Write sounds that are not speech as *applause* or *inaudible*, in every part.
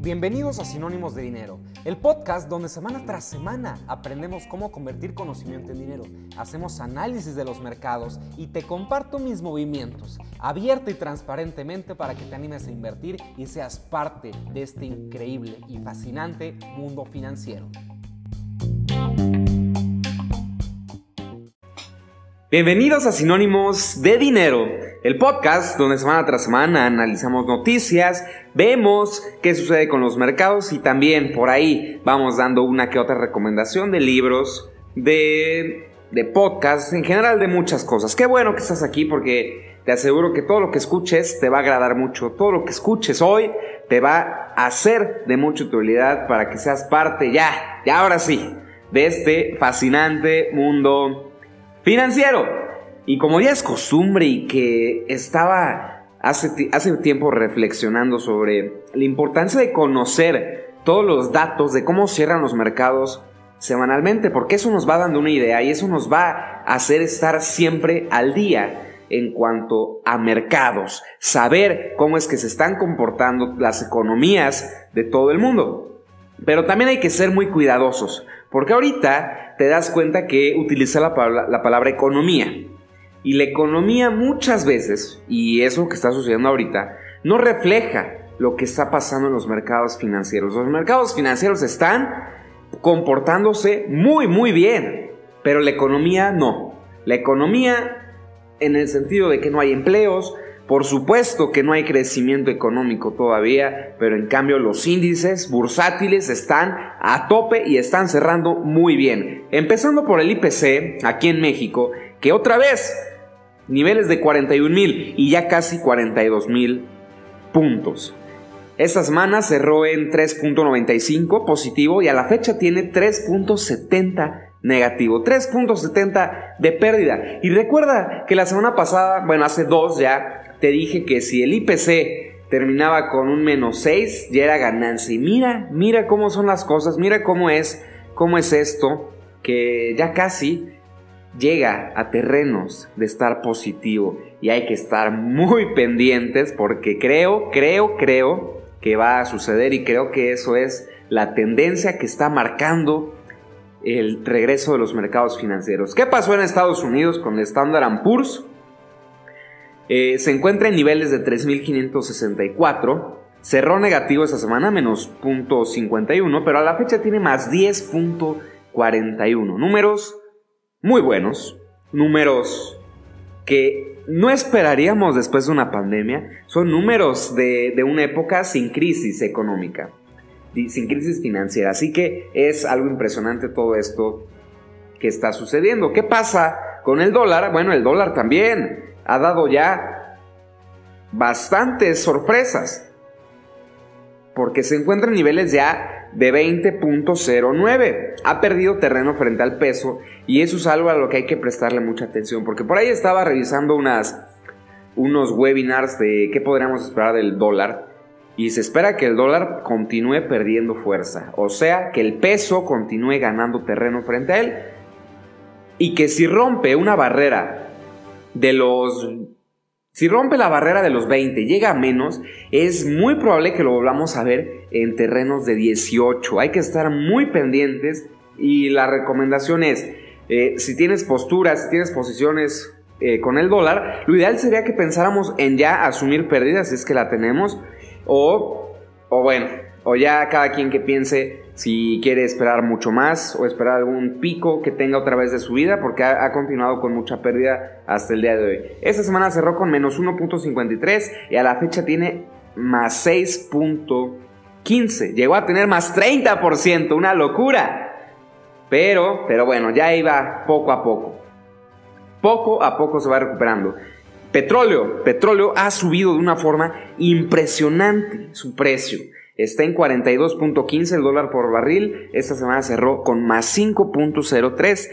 Bienvenidos a Sinónimos de Dinero, el podcast donde semana tras semana aprendemos cómo convertir conocimiento en dinero, hacemos análisis de los mercados y te comparto mis movimientos, abierto y transparentemente para que te animes a invertir y seas parte de este increíble y fascinante mundo financiero. Bienvenidos a Sinónimos de Dinero, el podcast donde semana tras semana analizamos noticias, vemos qué sucede con los mercados y también por ahí vamos dando una que otra recomendación de libros, de, de podcasts, en general de muchas cosas. Qué bueno que estás aquí porque te aseguro que todo lo que escuches te va a agradar mucho, todo lo que escuches hoy te va a ser de mucha utilidad para que seas parte ya, ya ahora sí, de este fascinante mundo financiero. Y como ya es costumbre y que estaba hace, hace tiempo reflexionando sobre la importancia de conocer todos los datos de cómo cierran los mercados semanalmente, porque eso nos va dando una idea y eso nos va a hacer estar siempre al día en cuanto a mercados, saber cómo es que se están comportando las economías de todo el mundo. Pero también hay que ser muy cuidadosos, porque ahorita te das cuenta que utiliza la palabra, economía. Y la economía muchas veces, y eso que está sucediendo ahorita, no refleja lo que está pasando en los mercados financieros. Los mercados financieros están comportándose muy, muy bien, pero la economía no. La economía en el sentido de que no hay empleos, por supuesto que no hay crecimiento económico todavía, pero en cambio los índices bursátiles están a tope y están cerrando muy bien. Empezando por el IPC aquí en México, que otra vez niveles de 41 mil y ya casi 42 mil puntos. Esta semana cerró en 3.95 positivo y a la fecha tiene 3.70 negativo, 3.70 de pérdida. Y recuerda que la semana pasada, bueno, hace dos ya, te dije que si el IPC terminaba con un menos 6, ya era ganancia. Y mira, mira cómo son las cosas, mira cómo es, cómo es esto, que ya casi llega a terrenos de estar positivo. Y hay que estar muy *laughs* pendientes porque creo, creo, creo que va a suceder y creo que eso es la tendencia que está marcando el regreso de los mercados financieros. ¿Qué pasó en Estados Unidos con el Standard Poor's? Eh, se encuentra en niveles de 3.564. Cerró negativo esta semana, menos 0.51, pero a la fecha tiene más 10.41. Números muy buenos, números que no esperaríamos después de una pandemia. Son números de, de una época sin crisis económica, sin crisis financiera. Así que es algo impresionante todo esto que está sucediendo. ¿Qué pasa con el dólar? Bueno, el dólar también ha dado ya bastantes sorpresas. Porque se encuentra en niveles ya de 20.09. Ha perdido terreno frente al peso y eso es algo a lo que hay que prestarle mucha atención. Porque por ahí estaba revisando unas, unos webinars de qué podríamos esperar del dólar. Y se espera que el dólar continúe perdiendo fuerza. O sea, que el peso continúe ganando terreno frente a él. Y que si rompe una barrera de los... Si rompe la barrera de los 20, llega a menos, es muy probable que lo volvamos a ver en terrenos de 18. Hay que estar muy pendientes y la recomendación es, eh, si tienes posturas, si tienes posiciones eh, con el dólar, lo ideal sería que pensáramos en ya asumir pérdidas si es que la tenemos o, o bueno, o ya cada quien que piense si quiere esperar mucho más o esperar algún pico que tenga otra vez de subida porque ha, continuado con mucha pérdida hasta el día de hoy. Esta semana cerró con menos 1.53 y a la fecha tiene más 6.15. Llegó a tener más 30%, una locura. Pero, pero bueno, ya iba poco a poco. Poco a poco se va recuperando. Petróleo, petróleo ha subido de una forma impresionante su precio. Está en 42.15 el dólar por barril. Esta semana cerró con más 5.03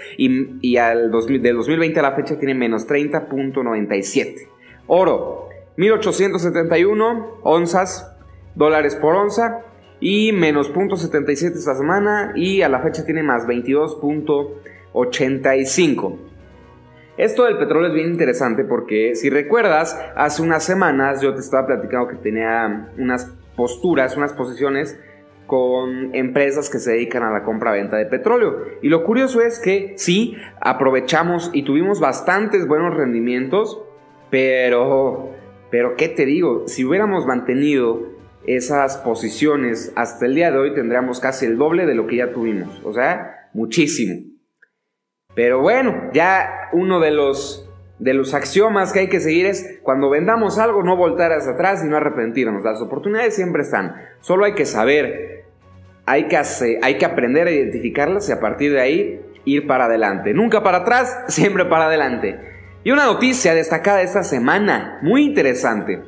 y, al del 2020 a la fecha tiene menos 30.97. Oro, 1871 onzas, dólares por onza y menos 0.77 esta semana y a la fecha tiene más 22.85. Esto del petróleo es bien interesante porque si recuerdas, hace unas semanas yo te estaba platicando que tenía unas posturas, unas posiciones con empresas que se dedican a la compra-venta de petróleo. Y lo curioso es que sí, aprovechamos y tuvimos bastantes buenos rendimientos, pero, pero ¿qué te digo? Si hubiéramos mantenido esas posiciones hasta el día de hoy tendríamos casi el doble de lo que ya tuvimos, o sea, muchísimo. Pero bueno, ya uno de los de los axiomas que hay que seguir es cuando vendamos algo no voltar hacia atrás y no arrepentirnos. Las oportunidades siempre están. Solo hay que saber, hay que, hay que aprender a identificarlas y a partir de ahí ir para adelante. Nunca para atrás, *laughs* siempre para adelante. Y una noticia destacada esta semana, muy interesante,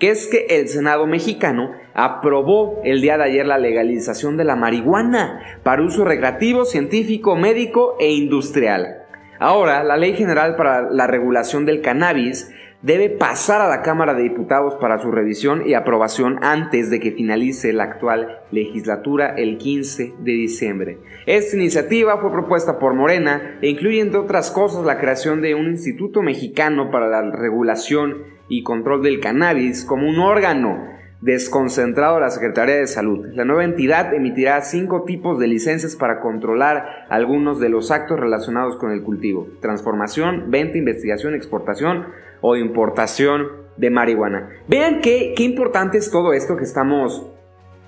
que es que el Senado mexicano aprobó el día de ayer la legalización de la marihuana para uso recreativo, científico, médico e industrial. Ahora, la Ley General para la Regulación del Cannabis debe pasar a la Cámara de Diputados para su revisión y aprobación antes de que finalice la actual legislatura el 15 de diciembre. Esta iniciativa fue propuesta por Morena e incluye, entre otras cosas, la creación de un Instituto Mexicano para la Regulación y Control del Cannabis como un órgano desconcentrado la Secretaría de Salud. La nueva entidad emitirá cinco tipos de licencias para controlar algunos de los actos relacionados con el cultivo, transformación, venta, investigación, exportación o importación de marihuana. Vean qué, qué importante es todo esto que estamos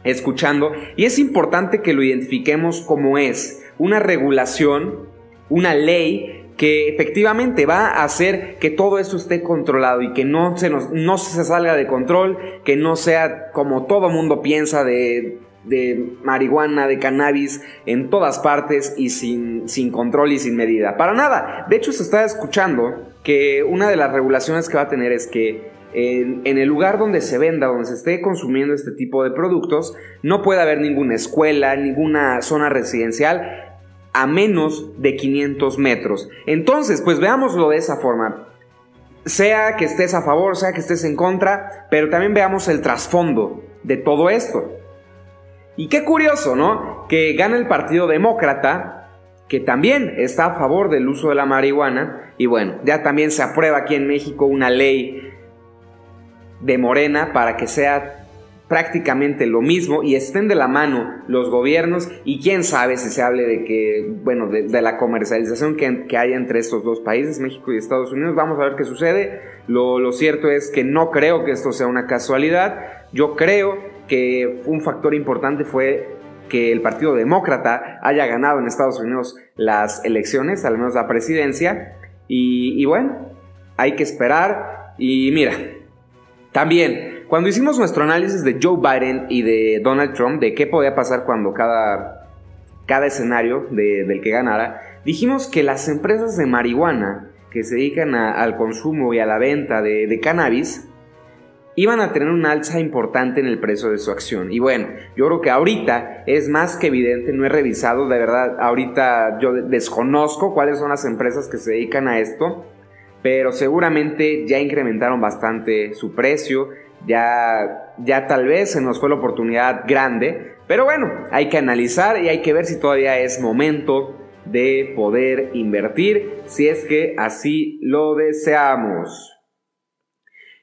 escuchando y es importante que lo identifiquemos como es una regulación, una ley que efectivamente va a hacer que todo eso esté controlado y que no se, nos, no se salga de control, que no sea como todo mundo piensa de, de marihuana, de cannabis en todas partes y sin, sin control y sin medida. Para nada. De hecho, se está escuchando que una de las regulaciones que va a tener es que en, en, el lugar donde se venda, donde se esté consumiendo este tipo de productos, no puede haber ninguna escuela, ninguna zona residencial a menos de 500 metros. Entonces, pues veámoslo de esa forma. Sea que estés a favor, sea que estés en contra, pero también veamos el trasfondo de todo esto. Y qué curioso, ¿no? Que gana el Partido Demócrata, que también está a favor del uso de la marihuana, y bueno, ya también se aprueba aquí en México una ley de Morena para que sea prácticamente lo mismo y estén de la mano los gobiernos y quién sabe si se hable de que, bueno, de, la comercialización que, que, hay entre estos dos países, México y Estados Unidos. Vamos a ver qué sucede. Lo, lo cierto es que no creo que esto sea una casualidad. Yo creo que un factor importante fue que el Partido Demócrata haya ganado en Estados Unidos las elecciones, al menos la presidencia. Y, y bueno, hay que esperar. Y mira, también cuando hicimos nuestro análisis de Joe Biden y de Donald Trump, de qué podía pasar cuando cada, cada escenario del que ganara, dijimos que las empresas de marihuana que se dedican al consumo y a la venta de, de cannabis iban a tener un alza importante en el precio de su acción. Y bueno, yo creo que ahorita es más que evidente, no he revisado, de verdad, ahorita yo desconozco cuáles son las empresas que se dedican a esto, pero seguramente ya incrementaron bastante su precio ya, ya tal vez se nos fue la oportunidad grande, pero bueno, hay que analizar y hay que ver si todavía es momento de poder invertir, si es que así lo deseamos.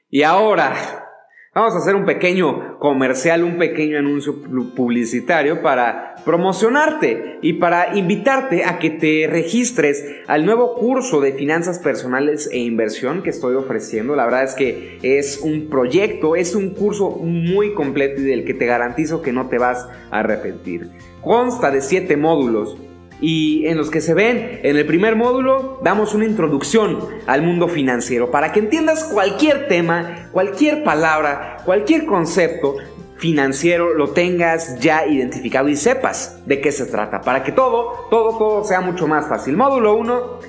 Y ahora, Vamos a hacer un pequeño comercial, un pequeño anuncio publicitario para promocionarte y para invitarte a que te registres al nuevo curso de finanzas personales e inversión que estoy ofreciendo. La verdad es que es un proyecto, es un curso muy completo y del que te garantizo que no te vas a arrepentir. Consta de 7 módulos y en los que se ven en el primer módulo damos una introducción al mundo financiero para que entiendas cualquier tema, cualquier palabra, cualquier concepto financiero lo tengas ya identificado y sepas de qué se trata, para que todo, todo, todo sea mucho más fácil. Módulo 1,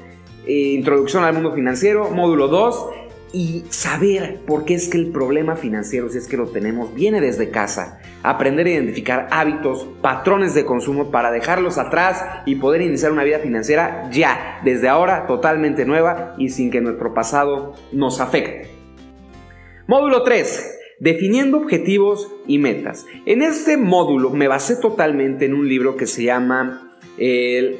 eh, introducción al mundo financiero. Módulo 2, y saber por qué es que el problema financiero, si es que lo tenemos, viene desde casa. Aprender a identificar hábitos, patrones de consumo para dejarlos atrás y poder iniciar una vida financiera ya, desde ahora, totalmente nueva y sin que nuestro pasado nos afecte. Módulo 3. Definiendo objetivos y metas. En este módulo me basé totalmente en un libro que se llama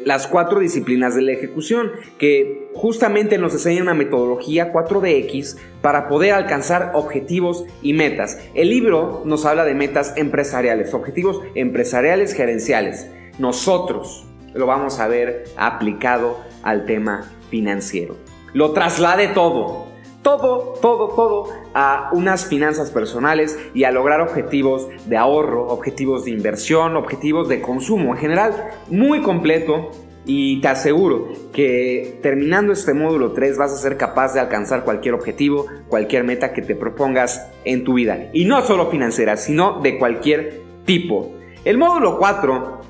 las cuatro disciplinas de la ejecución, que justamente nos enseña una metodología 4DX para poder alcanzar objetivos y metas. El libro nos habla de metas empresariales, objetivos empresariales gerenciales. Nosotros lo vamos a ver aplicado al tema financiero. Lo traslade todo, todo, todo, todo a unas finanzas personales y a lograr objetivos de ahorro, objetivos de inversión, objetivos de consumo en general, muy completo. Y te aseguro que terminando este módulo 3 vas a ser capaz de alcanzar cualquier objetivo, cualquier meta que te propongas en tu vida. Y no solo financiera, sino de cualquier tipo. El módulo 4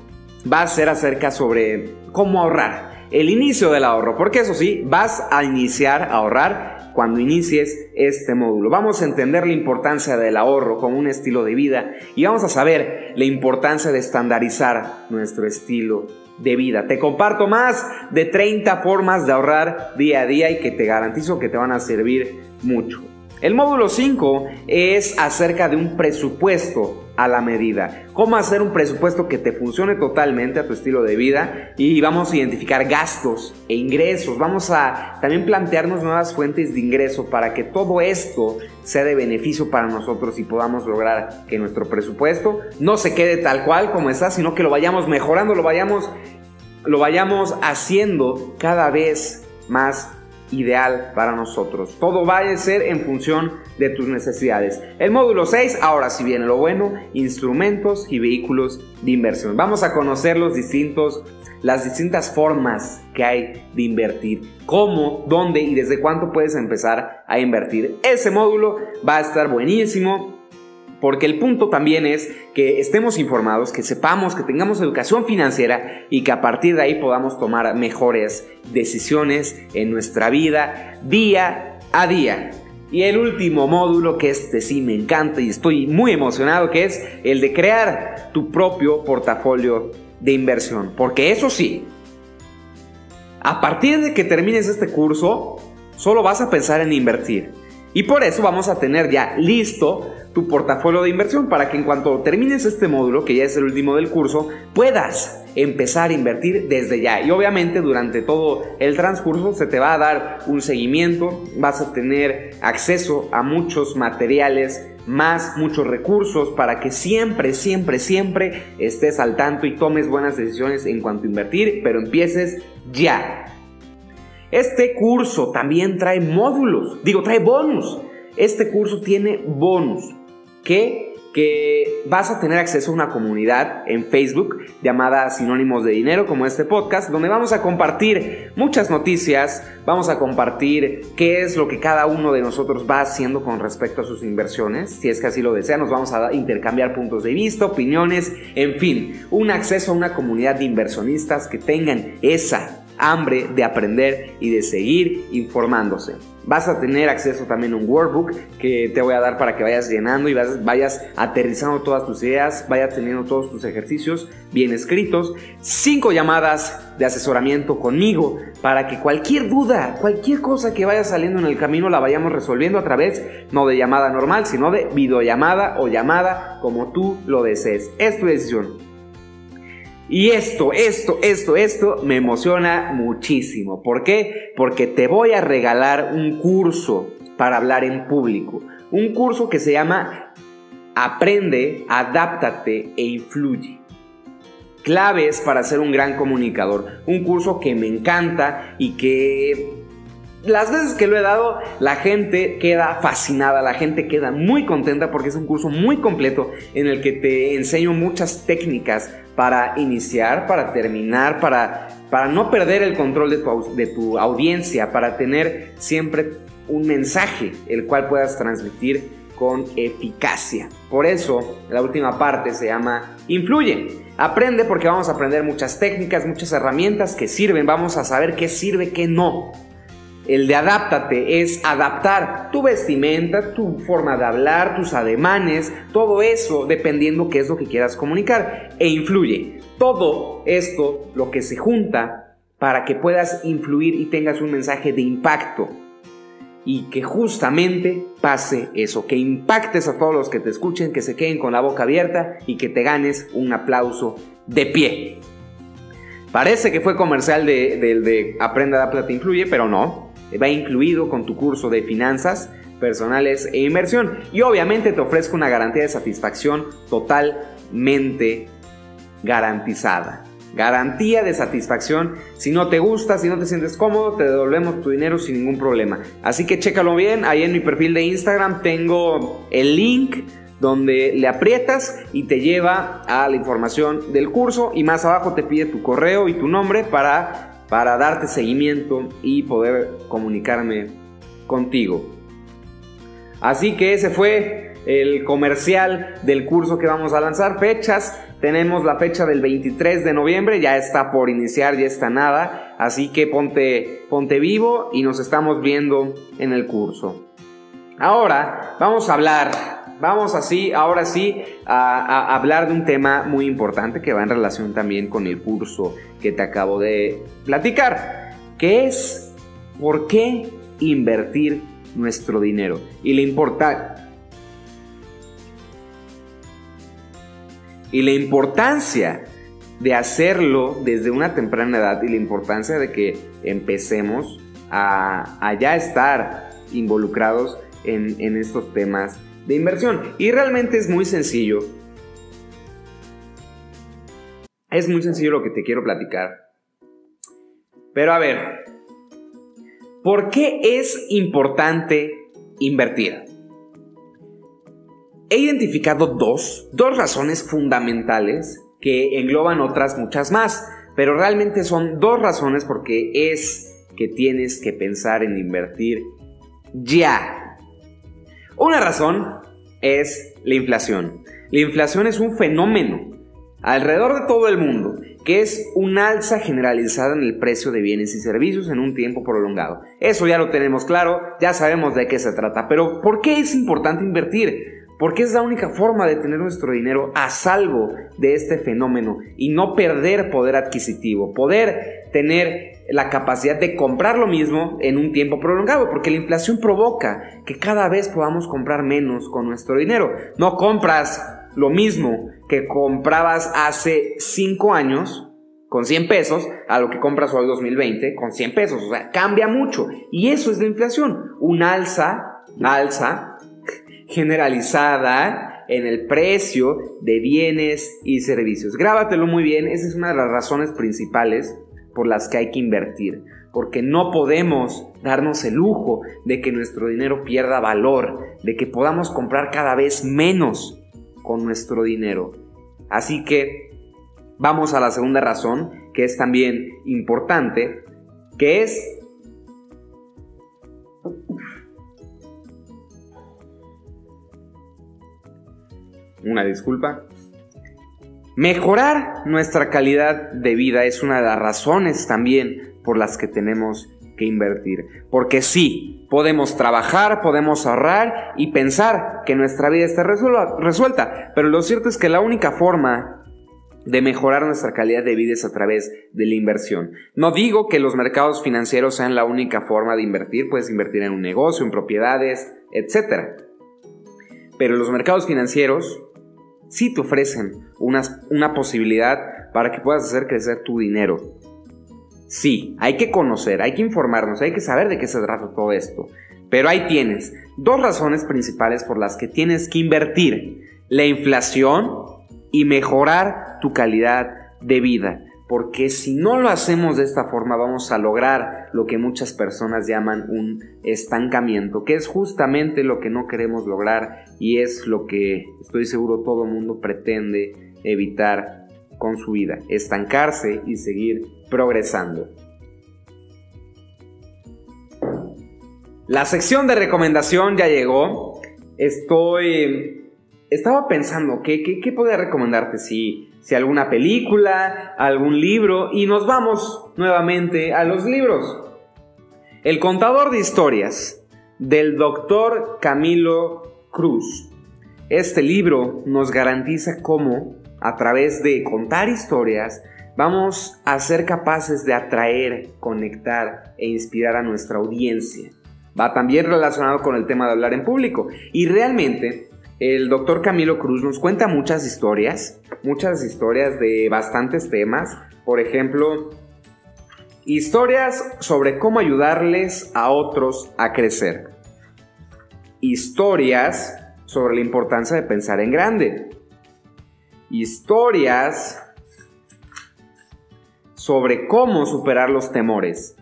va a ser acerca sobre cómo ahorrar el inicio del ahorro, porque eso sí, vas a iniciar a ahorrar cuando inicies este módulo. Vamos a entender la importancia del ahorro como un estilo de vida y vamos a saber la importancia de estandarizar nuestro estilo de vida. Te comparto más de 30 formas de ahorrar día a día y que te garantizo que te van a servir mucho. El módulo 5 es acerca de un presupuesto a la medida. Cómo hacer un presupuesto que te funcione totalmente a tu estilo de vida y vamos a identificar gastos e ingresos. Vamos a también plantearnos nuevas fuentes de ingreso para que todo esto sea de beneficio para nosotros y podamos lograr que nuestro presupuesto no se quede tal cual como está, sino que lo vayamos mejorando, lo vayamos lo vayamos haciendo cada vez más ideal para nosotros. Todo va a ser en función de tus necesidades. El módulo 6, ahora si viene lo bueno, instrumentos y vehículos de inversión. Vamos a conocer los distintos las distintas formas que hay de invertir, cómo, dónde y desde cuánto puedes empezar a invertir. Ese módulo va a estar buenísimo porque el punto también es que estemos informados, que sepamos, que tengamos educación financiera y que a partir de ahí podamos tomar mejores decisiones en nuestra vida día a día. Y el último módulo, que este sí me encanta y estoy muy emocionado, que es el de crear tu propio portafolio de inversión. Porque eso sí, a partir de que termines este curso, solo vas a pensar en invertir. Y por eso vamos a tener ya listo tu portafolio de inversión para que en cuanto termines este módulo, que ya es el último del curso, puedas empezar a invertir desde ya. Y obviamente durante todo el transcurso se te va a dar un seguimiento, vas a tener acceso a muchos materiales más muchos recursos para que siempre, siempre, siempre estés al tanto y tomes buenas decisiones en cuanto a invertir, pero empieces ya. Este curso también trae módulos, digo, trae bonus. Este curso tiene bonus que, que vas a tener acceso a una comunidad en Facebook llamada Sinónimos de Dinero, como este podcast, donde vamos a compartir muchas noticias, vamos a compartir qué es lo que cada uno de nosotros va haciendo con respecto a sus inversiones, si es que así lo desea, nos vamos a intercambiar puntos de vista, opiniones, en fin, un acceso a una comunidad de inversionistas que tengan esa hambre de aprender y de seguir informándose. Vas a tener acceso también a un workbook que te voy a dar para que vayas llenando y vayas aterrizando todas tus ideas, vayas teniendo todos tus ejercicios bien escritos. Cinco llamadas de asesoramiento conmigo para que cualquier duda, cualquier cosa que vaya saliendo en el camino la vayamos resolviendo a través no de llamada normal, sino de videollamada o llamada como tú lo desees. Es tu decisión. Y esto, esto, esto, esto me emociona muchísimo. ¿Por qué? Porque te voy a regalar un curso para hablar en público. Un curso que se llama Aprende, Adáptate e Influye. Claves para ser un gran comunicador. Un curso que me encanta y que las veces que lo he dado, la gente queda fascinada, la gente queda muy contenta porque es un curso muy completo en el que te enseño muchas técnicas para iniciar, para terminar, para, para no perder el control de tu, de tu audiencia, para tener siempre un mensaje el cual puedas transmitir con eficacia. Por eso la última parte se llama Influye. Aprende porque vamos a aprender muchas técnicas, muchas herramientas que sirven, vamos a saber qué sirve, qué no. El de adáptate es adaptar tu vestimenta, tu forma de hablar, tus ademanes, todo eso dependiendo qué es lo que quieras comunicar e influye. Todo esto lo que se junta para que puedas influir y tengas un mensaje de impacto y que justamente pase eso, que impactes a todos los que te escuchen, que se queden con la boca abierta y que te ganes un aplauso de pie. Parece que fue comercial del de, de, Aprenda da Plata Influye, pero no. Va incluido con tu curso de finanzas personales e inversión. Y obviamente te ofrezco una garantía de satisfacción totalmente garantizada. Garantía de satisfacción. Si no te gusta, si no te sientes cómodo, te devolvemos tu dinero sin ningún problema. Así que chécalo bien. Ahí en mi perfil de Instagram tengo el link donde le aprietas y te lleva a la información del curso y más abajo te pide tu correo y tu nombre para, para darte seguimiento y poder comunicarme contigo. Así que ese fue el comercial del curso que vamos a lanzar. Fechas, tenemos la fecha del 23 de noviembre, ya está por iniciar, ya está nada. Así que ponte, ponte vivo y nos estamos viendo en el curso. Ahora vamos a hablar vamos así, ahora sí, a, hablar de un tema muy importante que va en relación también con el curso que te acabo de platicar, que es por qué invertir nuestro dinero y la importa y la importancia de hacerlo desde una temprana edad y la importancia de que empecemos a, ya estar involucrados en estos temas de inversión. Y realmente es muy sencillo. Es muy sencillo lo que te quiero platicar. Pero a ver, ¿por qué es importante invertir? He identificado dos, dos razones fundamentales que engloban otras muchas más, pero realmente son dos razones porque es que tienes que pensar en invertir ya. Una razón es la inflación. La inflación es un fenómeno alrededor de todo el mundo que es un alza generalizada en el precio de bienes y servicios en un tiempo prolongado. Eso ya lo tenemos claro, ya sabemos de qué se trata, pero ¿por qué es importante invertir? Porque es la única forma de tener nuestro dinero a salvo de este fenómeno y no perder poder adquisitivo, poder tener la capacidad de comprar lo mismo en un tiempo prolongado, porque la inflación provoca que cada vez podamos comprar menos con nuestro dinero. No compras lo mismo que comprabas hace 5 años con 100 pesos a lo que compras hoy 2020 con 100 pesos. O sea, cambia mucho. Y eso es la inflación. Un alza, alza generalizada en el precio de bienes y servicios. Grábatelo muy bien, esa es una de las razones principales por las que hay que invertir, porque no podemos darnos el lujo de que nuestro dinero pierda valor, de que podamos comprar cada vez menos con nuestro dinero. Así que vamos a la segunda razón, que es también importante, que es una disculpa. Mejorar nuestra calidad de vida es una de las razones también por las que tenemos que invertir. Porque sí, podemos trabajar, podemos ahorrar y pensar que nuestra vida está resuelta. Pero lo cierto es que la única forma de mejorar nuestra calidad de vida es a través de la inversión. No digo que los mercados financieros sean la única forma de invertir, puedes invertir en un negocio, en propiedades, etc. Pero los mercados financieros sí te ofrecen una, una posibilidad para que puedas hacer crecer tu dinero. Sí, hay que conocer, hay que informarnos, hay que saber de qué se trata todo esto. Pero ahí tienes dos razones principales por las que tienes que invertir. La inflación y mejorar tu calidad de vida porque si no lo hacemos de esta forma vamos a lograr lo que muchas personas llaman un estancamiento, que es justamente lo que no queremos lograr y es lo que estoy seguro todo el mundo pretende evitar con su vida, estancarse y seguir progresando. La sección de recomendación ya llegó. Estoy estaba pensando, ¿qué, qué, podría recomendarte? Si, si alguna película, algún libro, y nos vamos nuevamente a los libros. El contador de historias del doctor Camilo Cruz. Este libro nos garantiza cómo, a través de contar historias, vamos a ser capaces de atraer, conectar e inspirar a nuestra audiencia. Va también relacionado con el tema de hablar en público. Y realmente el doctor Camilo Cruz nos cuenta muchas historias, muchas historias de bastantes temas, Por ejemplo, historias sobre cómo ayudarles a otros a crecer. Historias sobre la importancia de pensar en grande. Historias sobre cómo superar los temores.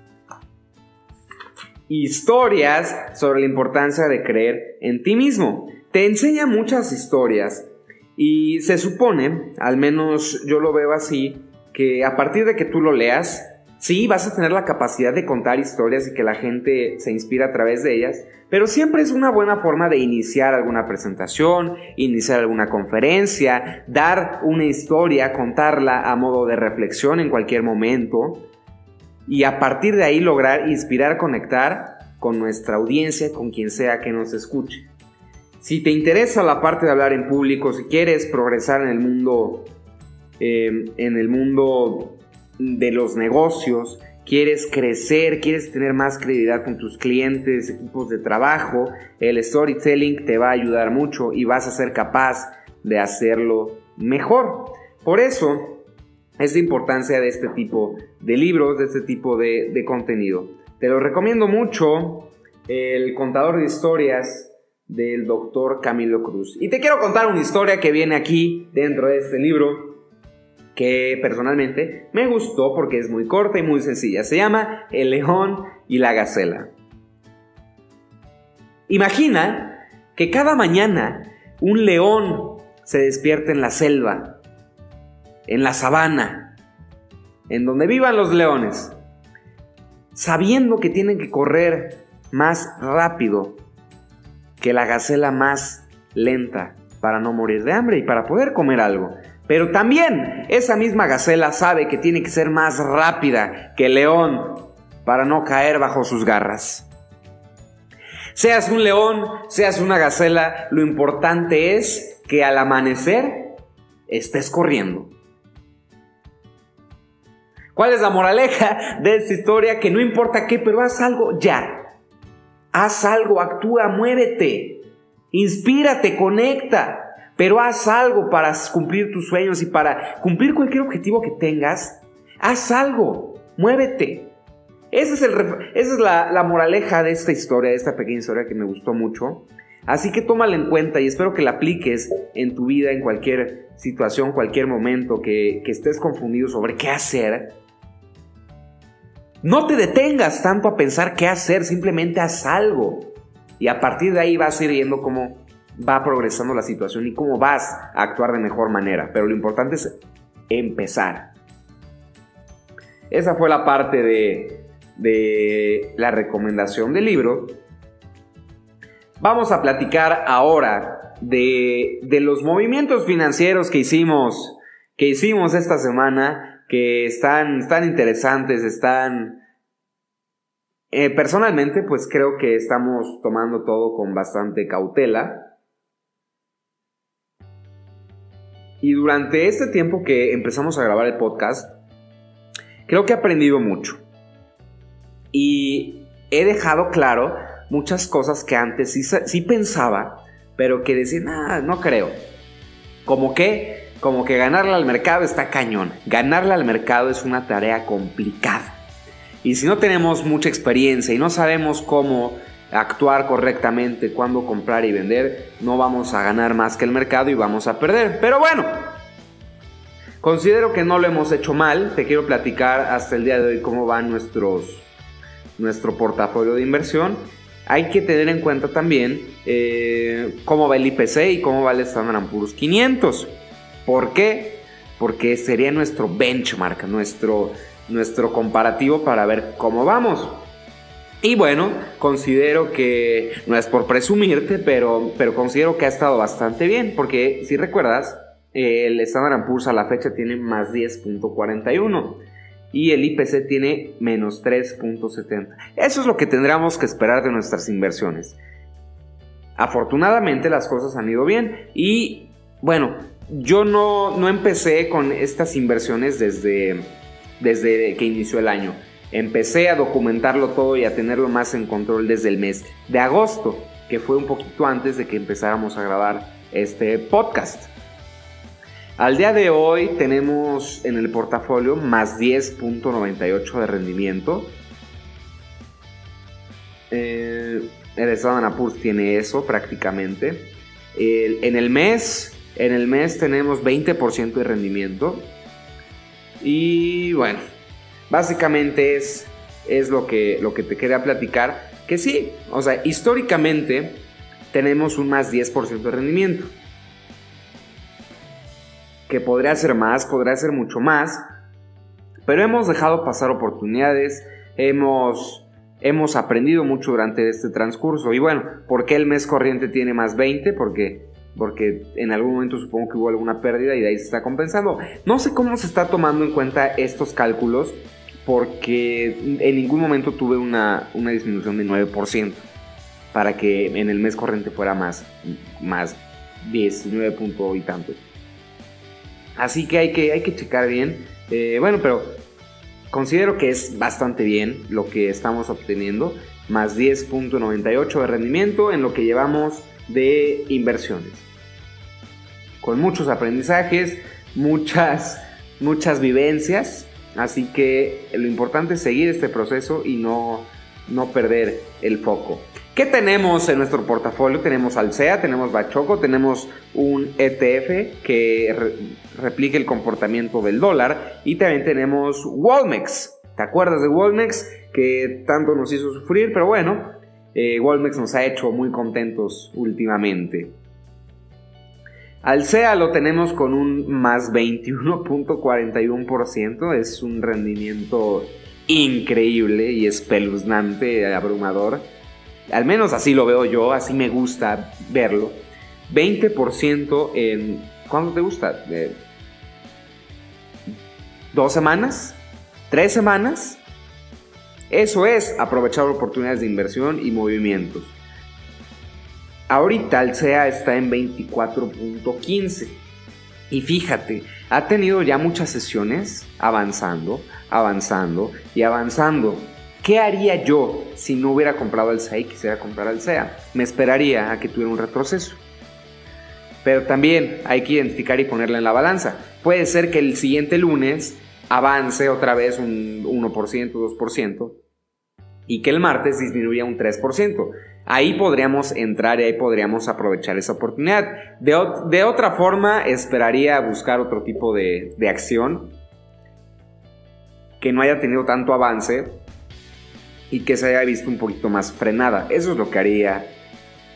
Historias sobre la importancia de creer en ti mismo. Te enseña muchas historias y se supone, al menos yo lo veo así, que a partir de que tú lo leas, sí, vas a tener la capacidad de contar historias y que la gente se inspira a través de ellas, pero siempre es una buena forma de iniciar alguna presentación, iniciar alguna conferencia, dar una historia, contarla a modo de reflexión en cualquier momento y a partir de ahí lograr inspirar, conectar con nuestra audiencia, con quien sea que nos escuche. Si te interesa la parte de hablar en público, si quieres progresar en el mundo, eh, en el mundo de los negocios, quieres crecer, quieres tener más credibilidad con tus clientes, equipos de trabajo, el storytelling te va a ayudar mucho y vas a ser capaz de hacerlo mejor. Por eso es la importancia de este tipo de libros, de este tipo de contenido. Te lo recomiendo mucho, el contador de historias del doctor Camilo Cruz. Y te quiero contar una historia que viene aquí dentro de este libro que personalmente me gustó porque es muy corta y muy sencilla. Se llama El león y la gacela. Imagina que cada mañana un león se despierta en la selva, en la sabana, en donde vivan los leones, sabiendo que tienen que correr más rápido que la gacela más lenta para no morir de hambre y para poder comer algo. Pero también esa misma gacela sabe que tiene que ser más rápida que el león para no caer bajo sus garras. Seas un león, seas una gacela, lo importante es que al amanecer estés corriendo. ¿Cuál es la moraleja de esta historia? Que no importa qué, pero haz algo ya. Haz algo, actúa, muévete, inspírate, conecta, pero haz algo para cumplir tus sueños y para cumplir cualquier objetivo que tengas. Haz algo, muévete. Esa es, esa es la, la, moraleja de esta historia, de esta pequeña historia que me gustó mucho. Así que tómala en cuenta y espero que la apliques en tu vida, en cualquier situación, cualquier momento que, que estés confundido sobre qué hacer no te detengas tanto a pensar qué hacer, simplemente haz algo. Y a partir de ahí vas a ir viendo cómo va progresando la situación y cómo vas a actuar de mejor manera. Pero lo importante es empezar. Esa fue la parte de, la recomendación del libro. Vamos a platicar ahora de, de los movimientos financieros que hicimos, que hicimos esta semana que están, están interesantes, están... Eh, personalmente, pues creo que estamos tomando todo con bastante cautela. Y durante este tiempo que empezamos a grabar el podcast, creo que he aprendido mucho. Y he dejado claro muchas cosas que antes sí, sí pensaba, pero que decía, ah, no creo. Como que como que ganarle al mercado está cañón. Ganarle al mercado es una tarea complicada. Y si no tenemos mucha experiencia y no sabemos cómo actuar correctamente, cuándo comprar y vender, no vamos a ganar más que el mercado y vamos a perder. Pero bueno, considero que no lo hemos hecho mal. Te quiero platicar hasta el día de hoy cómo va nuestro portafolio de inversión. Hay que tener en cuenta también eh, cómo va el IPC y cómo va el Standard Poor's 500. ¿Por qué? Porque sería nuestro benchmark, nuestro, nuestro comparativo para ver cómo vamos. Y bueno, considero que, no es por presumirte, pero, pero considero que ha estado bastante bien, porque si recuerdas, el Standard Poor's a la fecha tiene más 10.41 y el IPC tiene menos 3.70. Eso es lo que tendríamos que esperar de nuestras inversiones. Afortunadamente las cosas han ido bien y bueno, yo no, empecé con estas inversiones desde, desde que inició el año. Empecé a documentarlo todo y a tenerlo más en control desde el mes de agosto, que fue un poquito antes de que empezáramos a grabar este podcast. Al día de hoy tenemos en el portafolio más 10.98 de rendimiento. Eh, el Standard Poor's tiene eso prácticamente. en el mes, en el mes tenemos 20% de rendimiento. Y bueno, básicamente es, es lo, que, lo que te quería platicar. Que sí, o sea, históricamente tenemos un más 10% de rendimiento. Que podría ser más, podría ser mucho más. Pero hemos dejado pasar oportunidades, hemos, hemos aprendido mucho durante este transcurso. Y bueno, ¿por qué el mes corriente tiene más 20? Porque porque en algún momento supongo que hubo alguna pérdida y de ahí se está compensando. No sé cómo se está tomando en cuenta estos cálculos porque en ningún momento tuve una, disminución de 9% para que en el mes corriente fuera más, más 19 punto y tantos. Así que hay que, hay que checar bien. Eh, bueno, pero considero que es bastante bien lo que estamos obteniendo. Más 10.98 de rendimiento en lo que llevamos de inversiones. Con muchos aprendizajes, muchas, muchas vivencias. Así que lo importante es seguir este proceso y no, no perder el foco. ¿Qué tenemos en nuestro portafolio? Tenemos Alsea, tenemos Bachoco, tenemos un ETF que replique el comportamiento del dólar y también tenemos Walmex. ¿Te acuerdas de Walmex que tanto nos hizo sufrir? Pero bueno, eh, Walmex nos ha hecho muy contentos últimamente. Alsea lo tenemos con un más 21.41%, es un rendimiento increíble y espeluznante, abrumador. Al menos así lo veo yo, así me gusta verlo. 20% en... ¿Cuándo te gusta? ¿Dos semanas? ¿Tres semanas? Eso es aprovechar oportunidades de inversión y movimientos. Ahorita el SEA está en 24.15. Y fíjate, ha tenido ya muchas sesiones avanzando, avanzando y avanzando. ¿Qué haría yo si no hubiera comprado el SEA y quisiera comprar el SEA? Me esperaría a que tuviera un retroceso. Pero también hay que identificar y ponerla en la balanza. Puede ser que el siguiente lunes avance otra vez un 1%, 2%, y que el martes disminuya un 3%. Ahí podríamos entrar y ahí podríamos aprovechar esa oportunidad. De, otra forma, esperaría buscar otro tipo de, de acción que no haya tenido tanto avance y que se haya visto un poquito más frenada. Eso es lo que haría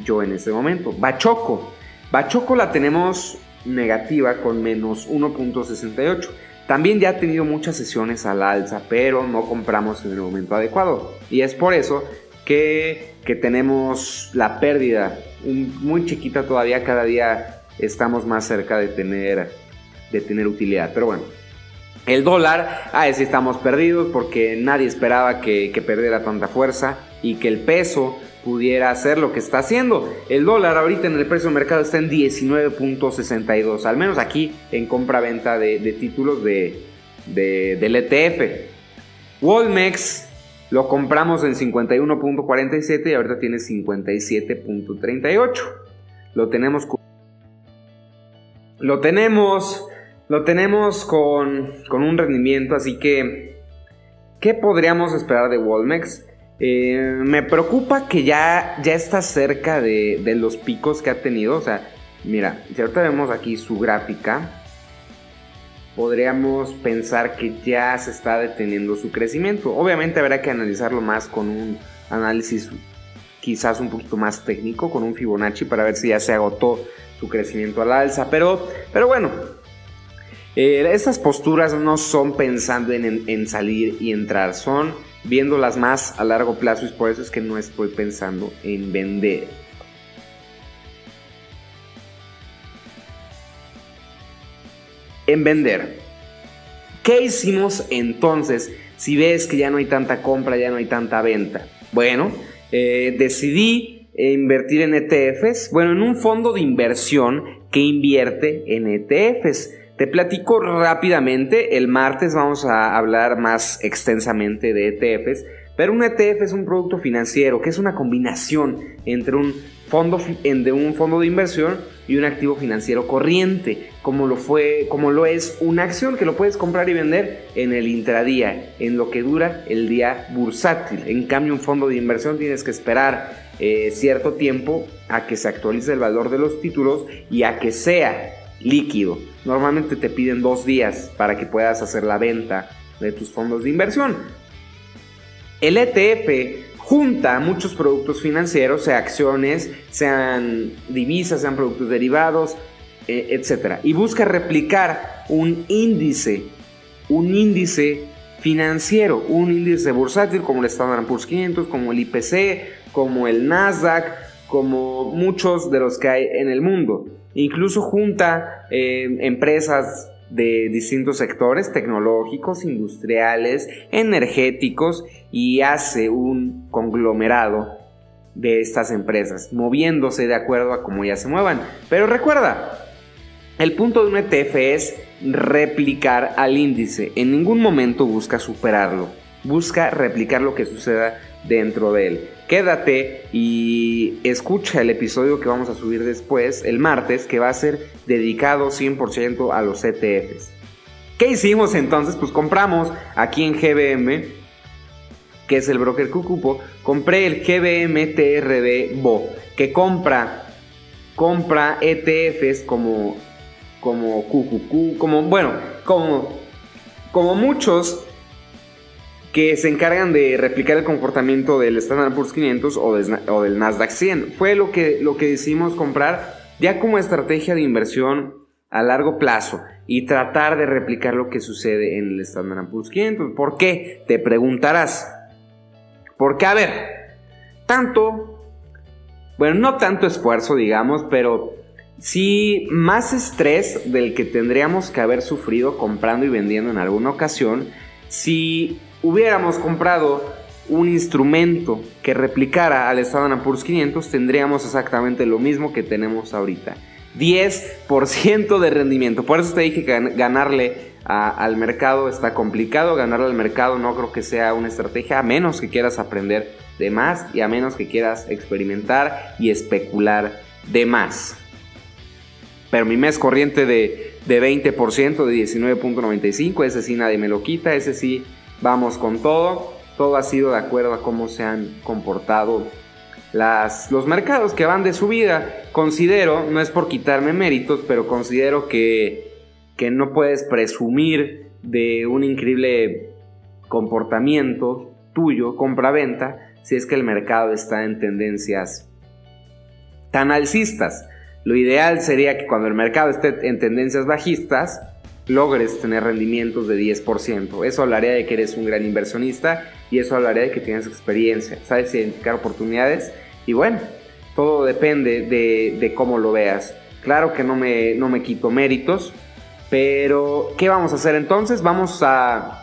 yo en este momento. Bachoco. Bachoco la tenemos negativa con menos 1.68. También ya ha tenido muchas sesiones al alza, pero no compramos en el momento adecuado. Y es por eso que, tenemos la pérdida muy chiquita todavía. Cada día estamos más cerca de tener, de tener utilidad. Pero bueno, el dólar, ah, sí estamos perdidos porque nadie esperaba que, que perdiera tanta fuerza y que el peso pudiera hacer lo que está haciendo. El dólar ahorita en el precio de mercado está en 19.62, al menos aquí en compra-venta de, títulos de, del ETF. Walmex lo compramos en 51.47 y ahorita tiene 57.38. Lo tenemos lo tenemos lo tenemos con, con un rendimiento, así que ¿qué podríamos esperar de Walmex? Eh, me preocupa que ya, ya está cerca de, los picos que ha tenido. O sea, mira, si ahorita vemos aquí su gráfica, podríamos pensar que ya se está deteniendo su crecimiento. Obviamente habrá que analizarlo más con un análisis quizás un poquito más técnico, con un Fibonacci, para ver si ya se agotó su crecimiento al alza. Pero, pero bueno, eh, estas posturas no son pensando en, en salir y entrar, son viéndolas más a largo plazo y por eso es que no estoy pensando en vender. En vender. ¿Qué hicimos entonces si ves que ya no hay tanta compra, ya no hay tanta venta? Bueno, eh, decidí invertir en ETFs, bueno, en un fondo de inversión que invierte en ETFs. Te platico rápidamente, el martes vamos a hablar más extensamente de ETFs, pero un ETF es un producto financiero que es una combinación entre un fondo de un fondo de inversión y un activo financiero corriente, como lo fue, como lo es una acción que lo puedes comprar y vender en el intradía, en lo que dura el día bursátil. En cambio, un fondo de inversión tienes que esperar eh, cierto tiempo a que se actualice el valor de los títulos y a que sea líquido. Normalmente te piden dos días para que puedas hacer la venta de tus fondos de inversión. El ETF junta muchos productos financieros, sea acciones, sean divisas, sean productos derivados, eh, etc. Y busca replicar un índice, un índice financiero, un índice bursátil como el Standard Poor's 500, como el IPC, como el Nasdaq, como muchos de los que hay en el mundo. Incluso junta eh, empresas de distintos sectores tecnológicos, industriales, energéticos y hace un conglomerado de estas empresas, moviéndose de acuerdo a cómo ya se muevan. Pero recuerda, el punto de un ETF es replicar al índice. En ningún momento busca superarlo. Busca replicar lo que suceda dentro de él. Quédate y escucha el episodio que vamos a subir después, el martes, que va a ser dedicado 100% a los ETFs. ¿Qué hicimos entonces? Pues compramos aquí en GBM, que es el broker Cucupo, compré el GBM TRD BO, que compra, compra ETFs como, como QQQ, como, bueno, como, como muchos que se encargan de replicar el comportamiento del Standard Poor's 500 o, del Nasdaq 100. Fue lo que, lo que decidimos comprar ya como estrategia de inversión a largo plazo y tratar de replicar lo que sucede en el Standard Poor's 500. ¿Por qué? Te preguntarás. Porque, a ver, tanto, bueno, no tanto esfuerzo, digamos, pero sí más estrés del que tendríamos que haber sufrido comprando y vendiendo en alguna ocasión si hubiéramos comprado un instrumento que replicara al Standard Poor's 500, tendríamos exactamente lo mismo que tenemos ahorita. 10% de rendimiento. Por eso te dije que ganarle al mercado está complicado. Ganarle al mercado no creo que sea una estrategia, a menos que quieras aprender de más y a menos que quieras experimentar y especular de más. Pero mi mes corriente de, de 20%, de 19.95, ese sí nadie me lo quita, ese sí vamos con todo. Todo ha sido de acuerdo a cómo se han comportado las, los mercados que van de subida. Considero, no es por quitarme méritos, pero considero que, que no puedes presumir de un increíble comportamiento tuyo, compra-venta, si es que el mercado está en tendencias tan alcistas. Lo ideal sería que cuando el mercado esté en tendencias bajistas, logres tener rendimientos de 10%. Eso hablaría de que eres un gran inversionista y eso hablaría de que tienes experiencia, sabes identificar oportunidades y bueno, todo depende de, cómo lo veas. Claro que no me, no me quito méritos, pero ¿qué vamos a hacer entonces? Vamos a...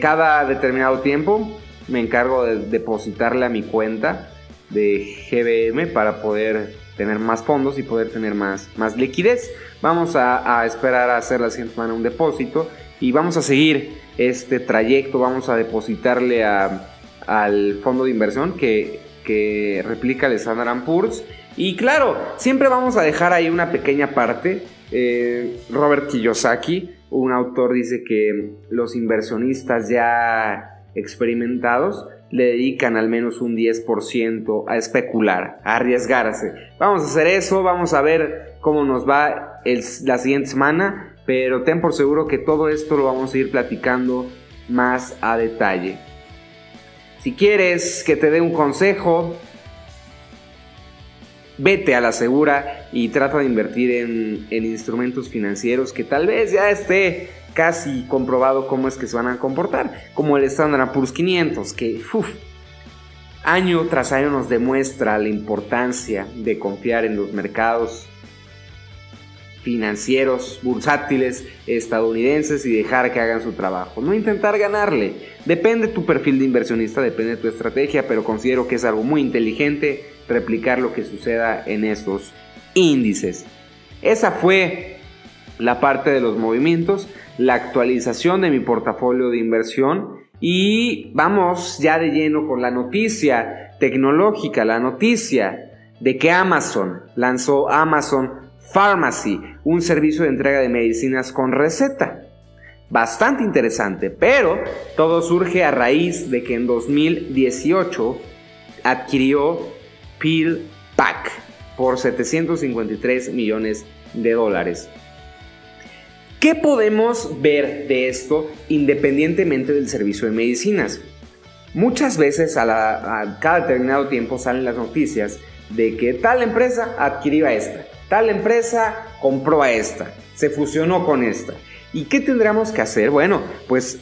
Cada determinado tiempo me encargo de depositarle a mi cuenta de GBM para poder tener más fondos y poder tener más, más liquidez. Vamos a, esperar a hacer la siguiente semana un depósito y vamos a seguir este trayecto, vamos a depositarle al fondo de inversión que, que replica el Standard Poor's. Y claro, siempre vamos a dejar ahí una pequeña parte. Eh, Robert Kiyosaki, un autor, dice que los inversionistas ya experimentados le dedican al menos un 10% a especular, a arriesgarse. Vamos a hacer eso, vamos a ver cómo nos va la siguiente semana, pero ten por seguro que todo esto lo vamos a ir platicando más a detalle. Si quieres que te dé un consejo, vete a la segura y trata de invertir en, en instrumentos financieros que tal vez ya esté casi comprobado cómo es que se van a comportar, como el Standard Poor's 500, que año tras año nos demuestra la importancia de confiar en los mercados financieros, bursátiles, estadounidenses y dejar que hagan su trabajo. No intentar ganarle. Depende tu perfil de inversionista, depende de tu estrategia, pero considero que es algo muy inteligente replicar lo que suceda en esos índices. Esa fue la parte de los movimientos la actualización de mi portafolio de inversión Y vamos ya de lleno con la noticia tecnológica, la noticia de que Amazon lanzó Amazon Pharmacy, un servicio de entrega de medicinas con receta. Bastante interesante, pero todo surge a raíz de que en 2018 adquirió PillPack por 753 millones de dólares. ¿Qué podemos ver de esto independientemente del servicio de medicinas? Muchas veces a, cada determinado tiempo salen las noticias de que tal empresa adquirió a esta, tal empresa compró a esta, se fusionó con esta. ¿Y qué tendríamos que hacer? Bueno, pues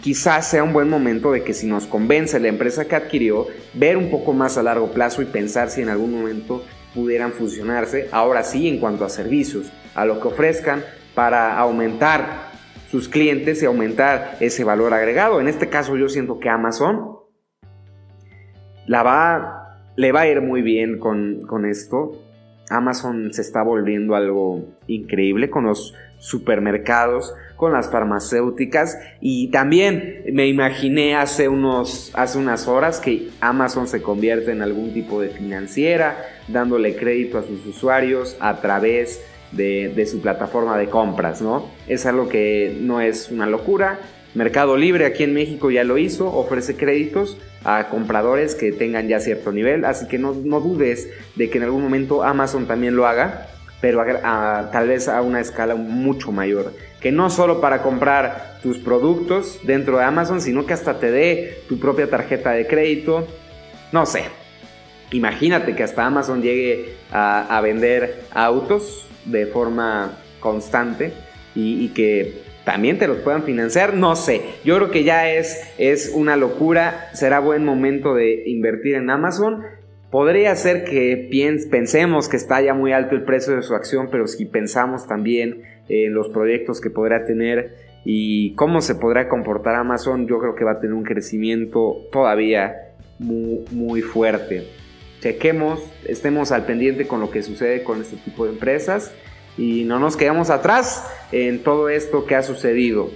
quizás sea un buen momento de que si nos convence la empresa que adquirió, ver un poco más a largo plazo y pensar si en algún momento pudieran fusionarse, ahora sí en cuanto a servicios, a lo que ofrezcan para aumentar sus clientes y aumentar ese valor agregado. En este caso yo siento que Amazon la va, le va a ir muy bien con, con esto. Amazon se está volviendo algo increíble con los supermercados, con las farmacéuticas y también me imaginé hace, unos, hace unas horas que Amazon se convierte en algún tipo de financiera, dándole crédito a sus usuarios a través de, de su plataforma de compras, ¿no? Es algo que no es una locura. Mercado Libre aquí en México ya lo hizo, ofrece créditos a compradores que tengan ya cierto nivel, así que no, no dudes de que en algún momento Amazon también lo haga pero tal vez a una escala mucho mayor. Que no solo para comprar tus productos dentro de Amazon, sino que hasta te dé tu propia tarjeta de crédito. No sé. Imagínate que hasta Amazon llegue a, vender autos de forma constante y, que también te los puedan financiar. No sé. Yo creo que ya es, es una locura. Será buen momento de invertir en Amazon Podría ser que pensemos que está ya muy alto el precio de su acción, pero si pensamos también en los proyectos que podrá tener y cómo se podrá comportar Amazon, yo creo que va a tener un crecimiento todavía muy, muy fuerte. Chequemos, estemos al pendiente con lo que sucede con este tipo de empresas y no nos quedamos atrás en todo esto que ha sucedido.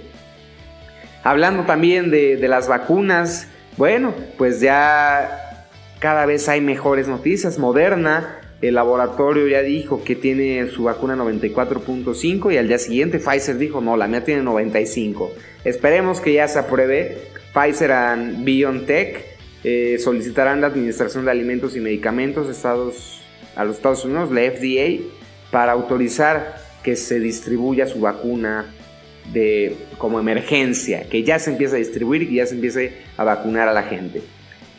Hablando también de, de las vacunas, bueno, pues ya cada vez hay mejores noticias. Moderna, el laboratorio ya dijo que tiene su vacuna 94.5 y al día siguiente Pfizer dijo, no, la mía tiene 95. Esperemos que ya se apruebe. Pfizer y BioNTech eh, solicitarán la Administración de Alimentos y Medicamentos Estados, a los Estados Unidos, la FDA, para autorizar que se distribuya su vacuna de, como emergencia, que ya se empiece a distribuir y ya se empiece a vacunar a la gente.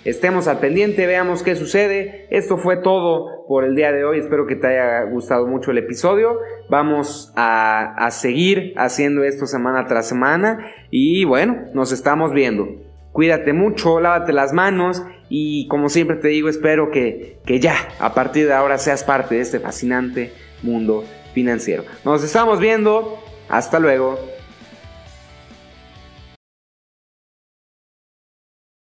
Estemos al pendiente, veamos qué sucede. Esto fue todo por el día de hoy. Espero que te haya gustado mucho el episodio. Vamos a seguir haciendo esto semana tras semana. Y bueno, nos estamos viendo. Cuídate mucho, lávate las manos y como siempre te digo, espero que, que ya a partir de ahora seas parte de este fascinante mundo financiero. Nos estamos viendo. Hasta luego.